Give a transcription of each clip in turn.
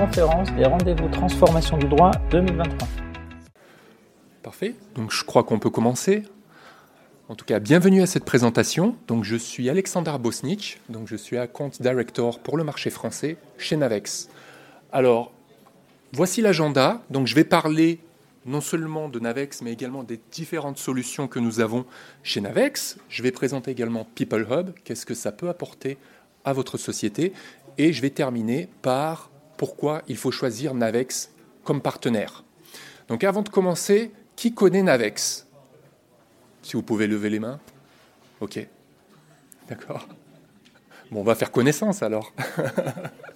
conférence des rendez-vous transformation du droit 2023. Parfait, donc je crois qu'on peut commencer. En tout cas, bienvenue à cette présentation. Donc, je suis Alexander Bosnich, donc je suis Account Director pour le marché français chez Navex. Alors, voici l'agenda. Donc, je vais parler non seulement de Navex, mais également des différentes solutions que nous avons chez Navex. Je vais présenter également People Hub, qu'est-ce que ça peut apporter à votre société? Et je vais terminer par pourquoi il faut choisir Navex comme partenaire. Donc avant de commencer, qui connaît Navex? Si vous pouvez lever les mains. Ok. D'accord. Bon, on va faire connaissance alors.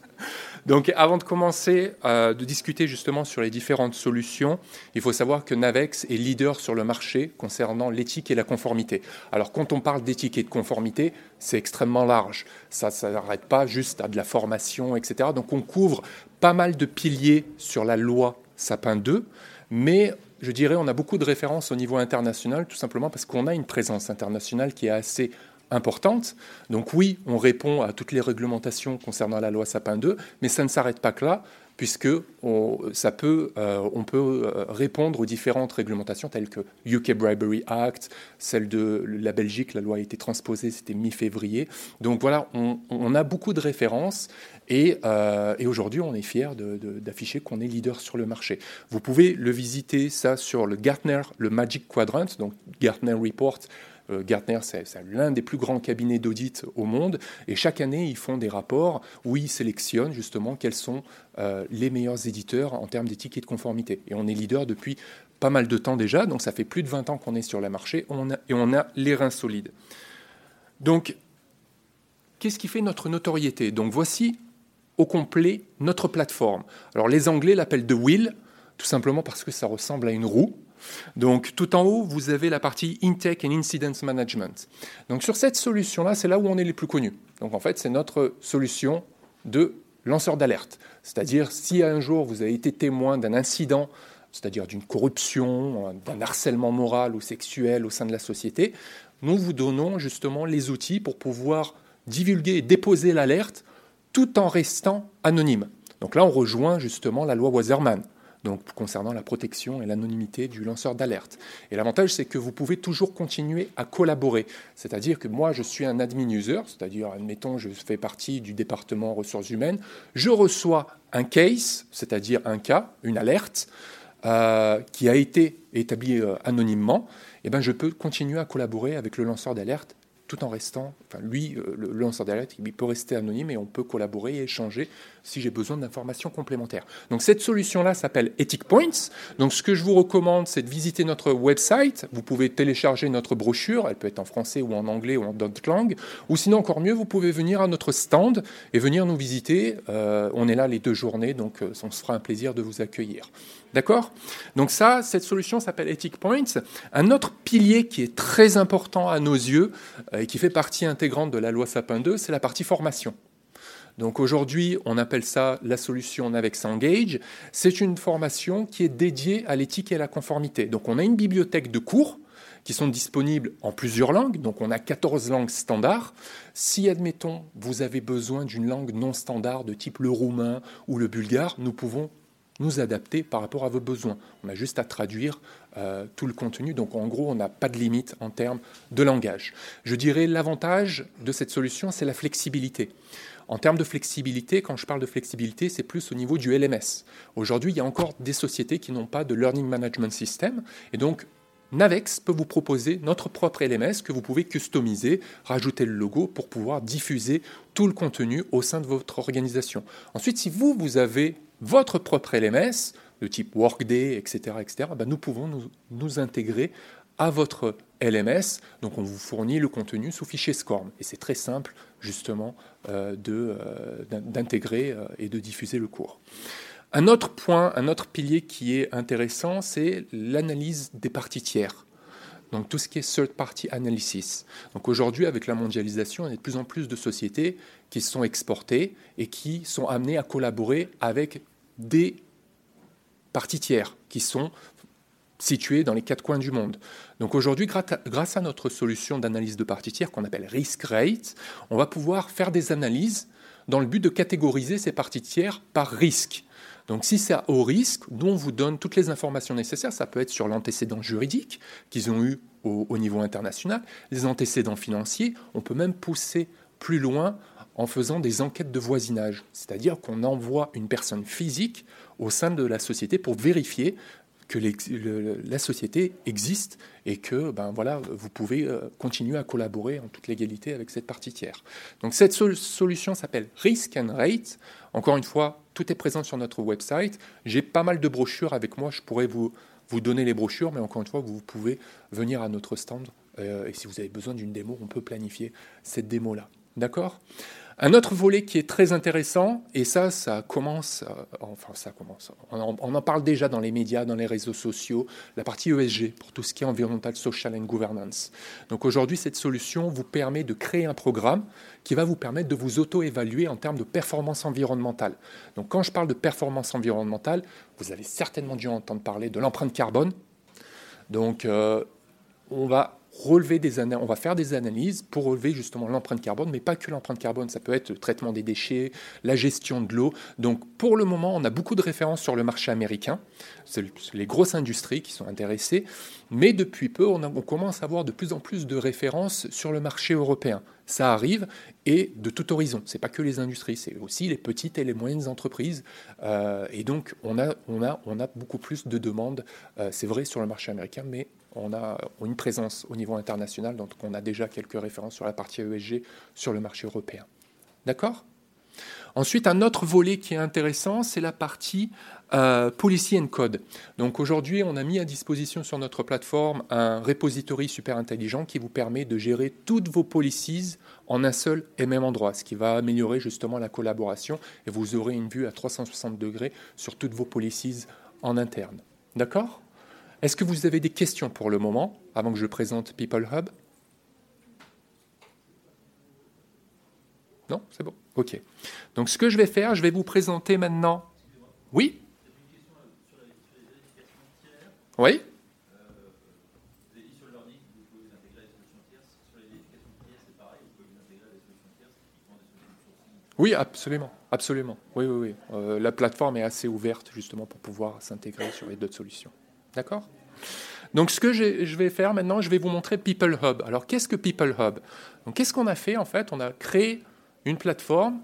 Donc avant de commencer euh, de discuter justement sur les différentes solutions, il faut savoir que Navex est leader sur le marché concernant l'éthique et la conformité. Alors quand on parle d'éthique et de conformité, c'est extrêmement large. Ça ne s'arrête pas juste à de la formation, etc. Donc on couvre pas mal de piliers sur la loi Sapin 2, mais je dirais on a beaucoup de références au niveau international, tout simplement parce qu'on a une présence internationale qui est assez importante. Donc oui, on répond à toutes les réglementations concernant la loi Sapin 2, mais ça ne s'arrête pas que là, puisque on, ça peut, euh, on peut euh, répondre aux différentes réglementations telles que UK Bribery Act, celle de la Belgique, la loi a été transposée, c'était mi-février. Donc voilà, on, a beaucoup de références et, euh, et aujourd'hui on est fier d'afficher qu'on est leader sur le marché. Vous pouvez le visiter ça sur le Gartner, le Magic Quadrant, donc Gartner Report Gartner, c'est l'un des plus grands cabinets d'audit au monde. Et chaque année, ils font des rapports où ils sélectionnent justement quels sont euh, les meilleurs éditeurs en termes d'éthique et de conformité. Et on est leader depuis pas mal de temps déjà, donc ça fait plus de 20 ans qu'on est sur le marché et on a les reins solides. Donc, qu'est-ce qui fait notre notoriété? Donc voici au complet notre plateforme. Alors les Anglais l'appellent The Wheel, tout simplement parce que ça ressemble à une roue. Donc tout en haut, vous avez la partie Intake and Incident Management. Donc sur cette solution-là, c'est là où on est les plus connus. Donc en fait, c'est notre solution de lanceur d'alerte. C'est-à-dire si un jour vous avez été témoin d'un incident, c'est-à-dire d'une corruption, d'un harcèlement moral ou sexuel au sein de la société, nous vous donnons justement les outils pour pouvoir divulguer et déposer l'alerte tout en restant anonyme. Donc là, on rejoint justement la loi Wasserman donc concernant la protection et l'anonymité du lanceur d'alerte. Et l'avantage, c'est que vous pouvez toujours continuer à collaborer. C'est-à-dire que moi, je suis un admin user, c'est-à-dire, admettons, je fais partie du département ressources humaines, je reçois un case, c'est-à-dire un cas, une alerte, euh, qui a été établi euh, anonymement, eh ben, je peux continuer à collaborer avec le lanceur d'alerte tout en restant, enfin lui, euh, le lanceur d'alerte, il peut rester anonyme et on peut collaborer et échanger si j'ai besoin d'informations complémentaires. Donc cette solution-là s'appelle Ethic Points. Donc ce que je vous recommande, c'est de visiter notre website. Vous pouvez télécharger notre brochure, elle peut être en français ou en anglais ou en d'autres langues. Ou sinon encore mieux, vous pouvez venir à notre stand et venir nous visiter. Euh, on est là les deux journées, donc euh, on se fera un plaisir de vous accueillir. D'accord? Donc ça, cette solution s'appelle Ethic Points. Un autre pilier qui est très important à nos yeux euh, et qui fait partie intégrante de la loi Sapin 2, c'est la partie formation. Donc aujourd'hui, on appelle ça la solution Navex Engage. C'est une formation qui est dédiée à l'éthique et à la conformité. Donc on a une bibliothèque de cours qui sont disponibles en plusieurs langues. Donc on a 14 langues standards. Si, admettons, vous avez besoin d'une langue non standard de type le roumain ou le bulgare, nous pouvons nous adapter par rapport à vos besoins. On a juste à traduire euh, tout le contenu. Donc en gros, on n'a pas de limite en termes de langage. Je dirais l'avantage de cette solution, c'est la flexibilité. En termes de flexibilité, quand je parle de flexibilité, c'est plus au niveau du LMS. Aujourd'hui, il y a encore des sociétés qui n'ont pas de Learning Management System. Et donc, Navex peut vous proposer notre propre LMS que vous pouvez customiser, rajouter le logo pour pouvoir diffuser tout le contenu au sein de votre organisation. Ensuite, si vous, vous avez votre propre LMS, de type Workday, etc., etc., ben nous pouvons nous, nous, intégrer à votre LMS. Donc on vous fournit le contenu sous fichier SCORM. Et c'est très simple, justement, euh, euh, d'intégrer euh, et de diffuser le cours. Un autre point, un autre pilier qui est intéressant, c'est l'analyse des parties tiers. Donc tout ce qui est third party analysis. Donc aujourd'hui, avec la mondialisation, il y a de plus en plus de sociétés qui sont exportées et qui sont amenées à collaborer avec des parties tiers qui sont situés dans les quatre coins du monde. Donc aujourd'hui, grâce à notre solution d'analyse de parties tiers qu'on appelle Risk Rate, on va pouvoir faire des analyses dans le but de catégoriser ces parties tiers par risque. Donc si c'est à haut risque, nous on vous donne toutes les informations nécessaires. Ça peut être sur l'antécédent juridique qu'ils ont eu au, au, niveau international, les antécédents financiers. On peut même pousser plus loin en faisant des enquêtes de voisinage, c'est-à-dire qu'on envoie une personne physique au sein de la société pour vérifier que la société existe et que ben voilà, vous pouvez euh, continuer à collaborer en toute légalité avec cette partie tiers. Donc cette solution s'appelle Risk and Rate. Encore une fois, tout est présent sur notre website. J'ai pas mal de brochures avec moi. Je pourrais vous, vous donner les brochures, mais encore une fois, vous pouvez venir à notre stand. Euh, et si vous avez besoin d'une démo, on peut planifier cette démo-là. D'accord? Un autre volet qui est très intéressant, et ça, ça commence, euh, enfin ça commence, on en, parle déjà dans les médias, dans les réseaux sociaux, la partie ESG, pour tout ce qui est environmental, social and governance. Donc aujourd'hui, cette solution vous permet de créer un programme qui va vous permettre de vous auto-évaluer en termes de performance environnementale. Donc quand je parle de performance environnementale, vous avez certainement dû entendre parler de l'empreinte carbone. Donc euh, on va relever des on va faire des analyses pour relever justement l'empreinte carbone, mais pas que l'empreinte carbone, ça peut être le traitement des déchets, la gestion de l'eau. Donc pour le moment, on a beaucoup de références sur le marché américain, c'est les grosses industries qui sont intéressées, mais depuis peu, on, commence à avoir de plus en plus de références sur le marché européen. Ça arrive et de tout horizon. C'est pas que les industries, c'est aussi les petites et les moyennes entreprises. Euh, et donc on a, on, a, on a beaucoup plus de demandes. Euh, c'est vrai sur le marché américain, mais on a une présence au niveau international, donc on a déjà quelques références sur la partie ESG sur le marché européen. D'accord? Ensuite, un autre volet qui est intéressant, c'est la partie euh, Policy and Code. Donc aujourd'hui, on a mis à disposition sur notre plateforme un repository super intelligent qui vous permet de gérer toutes vos policies en un seul et même endroit, ce qui va améliorer justement la collaboration et vous aurez une vue à 360 degrés sur toutes vos policies en interne. D'accord? Est-ce que vous avez des questions pour le moment, avant que je présente People Hub? Non? C'est bon? Ok. Donc ce que je vais faire, je vais vous présenter maintenant. Oui? Oui? Oui, absolument, absolument. Oui, oui, oui. Euh, la plateforme est assez ouverte justement pour pouvoir s'intégrer sur les d'autres solutions. D'accord? Donc ce que je vais faire maintenant, je vais vous montrer People Hub. Alors qu'est-ce que People Hub? Qu'est-ce qu'on a fait en fait? On a créé une plateforme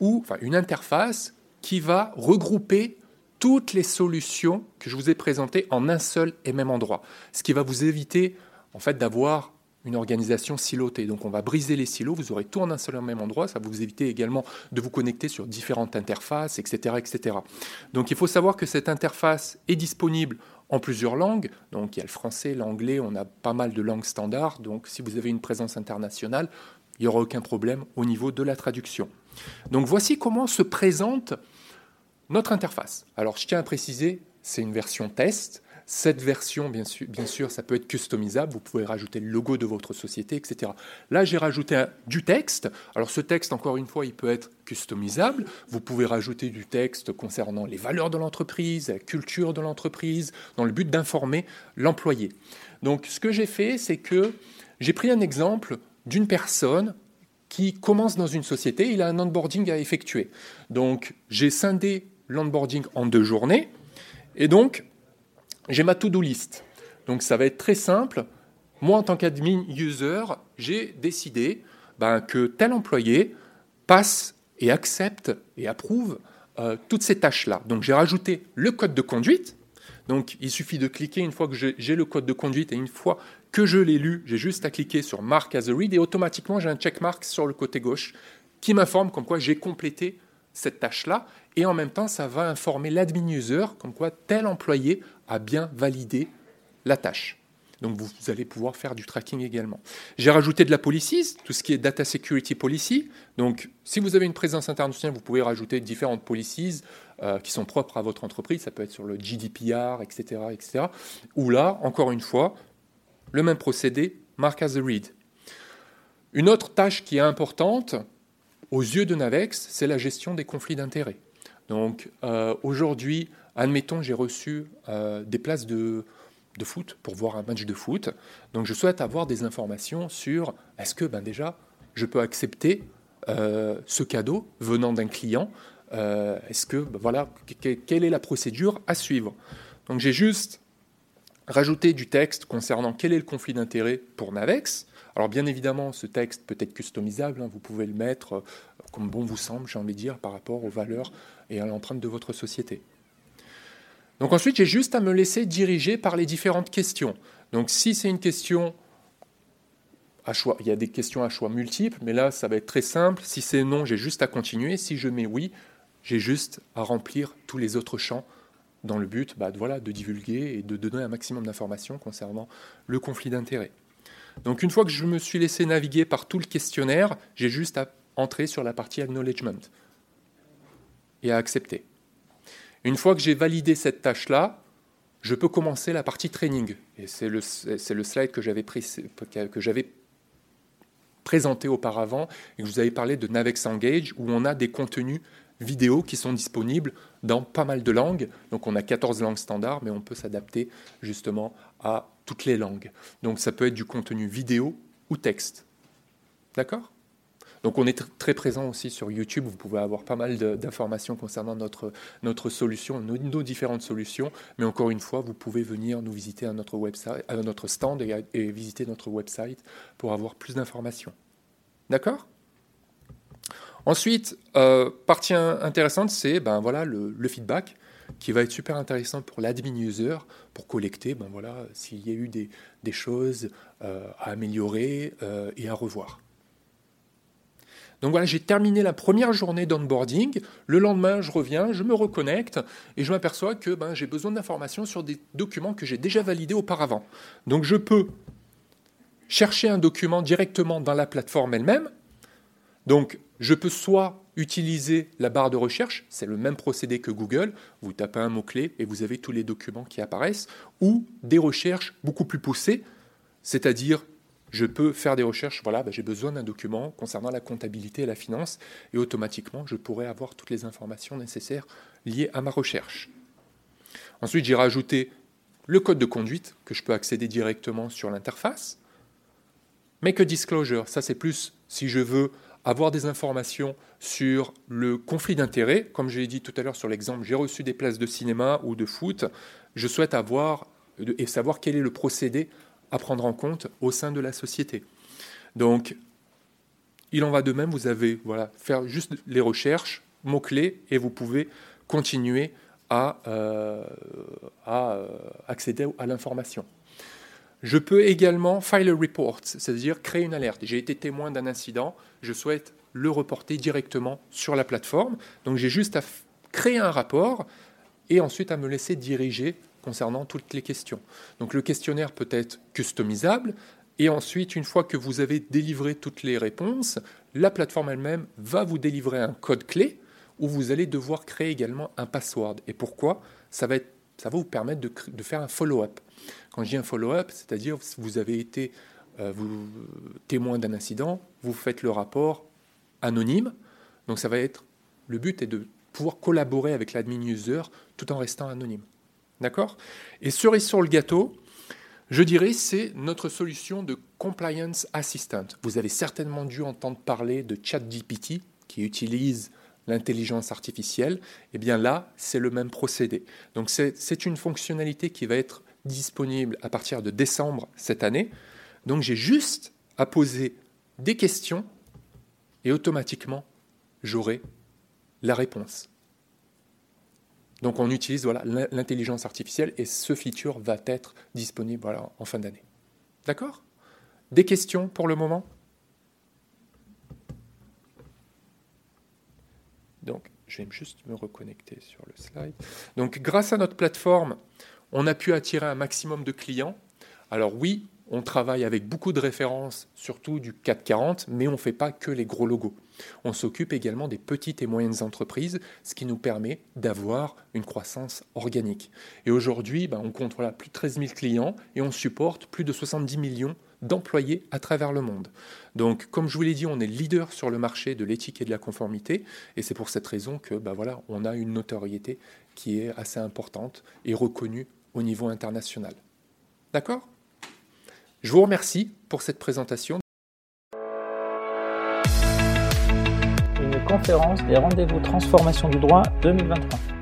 ou enfin une interface qui va regrouper toutes les solutions que je vous ai présentées en un seul et même endroit. Ce qui va vous éviter en fait d'avoir une organisation silotée. Donc on va briser les silos, vous aurez tout en un seul et même endroit, ça va vous éviter également de vous connecter sur différentes interfaces, etc., etc. Donc il faut savoir que cette interface est disponible en plusieurs langues. Donc il y a le français, l'anglais, on a pas mal de langues standards. Donc si vous avez une présence internationale, il n'y aura aucun problème au niveau de la traduction. Donc voici comment se présente notre interface. Alors je tiens à préciser, c'est une version test. Cette version, bien sûr, bien sûr, ça peut être customisable. Vous pouvez rajouter le logo de votre société, etc. Là, j'ai rajouté du texte. Alors, ce texte, encore une fois, il peut être customisable. Vous pouvez rajouter du texte concernant les valeurs de l'entreprise, la culture de l'entreprise, dans le but d'informer l'employé. Donc, ce que j'ai fait, c'est que j'ai pris un exemple d'une personne qui commence dans une société, il a un onboarding à effectuer. Donc, j'ai scindé l'onboarding en deux journées. Et donc, j'ai ma to-do list. Donc ça va être très simple. Moi, en tant qu'admin user, j'ai décidé ben, que tel employé passe et accepte et approuve euh, toutes ces tâches-là. Donc j'ai rajouté le code de conduite. Donc il suffit de cliquer une fois que j'ai le code de conduite et une fois que je l'ai lu, j'ai juste à cliquer sur Mark as a read et automatiquement j'ai un checkmark sur le côté gauche qui m'informe comme quoi j'ai complété cette tâche-là et en même temps ça va informer l'admin user comme quoi tel employé a bien validé la tâche. Donc vous, allez pouvoir faire du tracking également. J'ai rajouté de la policy, tout ce qui est data security policy. Donc si vous avez une présence internationale, vous pouvez rajouter différentes policies euh, qui sont propres à votre entreprise. Ça peut être sur le GDPR, etc., etc. Ou là, encore une fois, le même procédé, mark as a read. Une autre tâche qui est importante aux yeux de Navex, c'est la gestion des conflits d'intérêts. Donc euh, aujourd'hui, admettons, j'ai reçu euh, des places de, de, foot pour voir un match de foot. Donc je souhaite avoir des informations sur est-ce que ben déjà je peux accepter euh, ce cadeau venant d'un client? Est-ce que ben voilà quelle est la procédure à suivre? Donc j'ai juste rajouté du texte concernant quel est le conflit d'intérêt pour Navex. Alors bien évidemment, ce texte peut être customisable, hein, vous pouvez le mettre comme bon vous semble, j'ai envie de dire, par rapport aux valeurs et à l'empreinte de votre société. Donc ensuite, j'ai juste à me laisser diriger par les différentes questions. Donc si c'est une question à choix, il y a des questions à choix multiples, mais là, ça va être très simple. Si c'est non, j'ai juste à continuer. Si je mets oui, j'ai juste à remplir tous les autres champs dans le but bah, de, voilà, de divulguer et de donner un maximum d'informations concernant le conflit d'intérêts. Donc une fois que je me suis laissé naviguer par tout le questionnaire, j'ai juste à entrer sur la partie acknowledgement et à accepter. Une fois que j'ai validé cette tâche-là, je peux commencer la partie training. Et c'est le, le, slide que j'avais, que j'avais présenté auparavant et que je vous avais parlé de Navex Engage, où on a des contenus vidéo qui sont disponibles dans pas mal de langues. Donc on a 14 langues standards, mais on peut s'adapter justement à toutes les langues. Donc ça peut être du contenu vidéo ou texte. D'accord? Donc on est très présent aussi sur YouTube, vous pouvez avoir pas mal d'informations concernant notre, notre solution, nos, différentes solutions, mais encore une fois, vous pouvez venir nous visiter à notre, website, à notre stand et, visiter notre website pour avoir plus d'informations. D'accord? Ensuite, euh, partie intéressante, c'est ben, voilà, le, feedback qui va être super intéressant pour l'admin user pour collecter ben, voilà, s'il y a eu des, choses euh, à améliorer euh, et à revoir. Donc voilà, j'ai terminé la première journée d'onboarding. Le lendemain, je reviens, je me reconnecte et je m'aperçois que ben, j'ai besoin d'informations sur des documents que j'ai déjà validés auparavant. Donc je peux chercher un document directement dans la plateforme elle-même. Donc je peux soit utiliser la barre de recherche, c'est le même procédé que Google, vous tapez un mot-clé et vous avez tous les documents qui apparaissent, ou des recherches beaucoup plus poussées, c'est-à-dire je peux faire des recherches, voilà, ben, j'ai besoin d'un document concernant la comptabilité et la finance, et automatiquement, je pourrais avoir toutes les informations nécessaires liées à ma recherche. Ensuite, j'ai rajouté le code de conduite que je peux accéder directement sur l'interface. Make a disclosure, ça c'est plus si je veux avoir des informations sur le conflit d'intérêts. Comme je l'ai dit tout à l'heure sur l'exemple, j'ai reçu des places de cinéma ou de foot. Je souhaite avoir et savoir quel est le procédé à prendre en compte au sein de la société. Donc, il en va de même, vous avez, voilà, faire juste les recherches, mots-clés, et vous pouvez continuer à, euh, euh, accéder à l'information. Je peux également file a report, c'est-à-dire créer une alerte. J'ai été témoin d'un incident, je souhaite le reporter directement sur la plateforme. Donc j'ai juste à créer un rapport et ensuite à me laisser diriger concernant toutes les questions. Donc le questionnaire peut être customisable et ensuite, une fois que vous avez délivré toutes les réponses, la plateforme elle-même va vous délivrer un code clé où vous allez devoir créer également un password. Et pourquoi? Ça va, être, ça va vous permettre de, faire un follow-up. Quand je dis un follow-up, c'est-à-dire vous avez été euh, témoin d'un incident, vous faites le rapport anonyme. Donc ça va être le but est de pouvoir collaborer avec l'admin user tout en restant anonyme. D'accord? Et cerise sur le gâteau, je dirais, c'est notre solution de Compliance Assistant. Vous avez certainement dû entendre parler de ChatGPT qui utilise l'intelligence artificielle. Eh bien là, c'est le même procédé. Donc c'est une fonctionnalité qui va être disponible à partir de décembre cette année. Donc j'ai juste à poser des questions et automatiquement, j'aurai la réponse. Donc on utilise voilà, l'intelligence artificielle et ce feature va être disponible en fin d'année. D'accord? Des questions pour le moment? Donc je vais juste me reconnecter sur le slide. Donc grâce à notre plateforme, on a pu attirer un maximum de clients. Alors oui, on travaille avec beaucoup de références, surtout du 440, mais on ne fait pas que les gros logos. On s'occupe également des petites et moyennes entreprises, ce qui nous permet d'avoir une croissance organique. Et aujourd'hui, ben, on compte plus de 13 000 clients et on supporte plus de 70 millions d'employés à travers le monde. Donc, comme je vous l'ai dit, on est leader sur le marché de l'éthique et de la conformité, et c'est pour cette raison que, bah voilà, on a une notoriété qui est assez importante et reconnue au niveau international. D'accord? Je vous remercie pour cette présentation. Une conférence des rendez-vous transformation du droit 2023.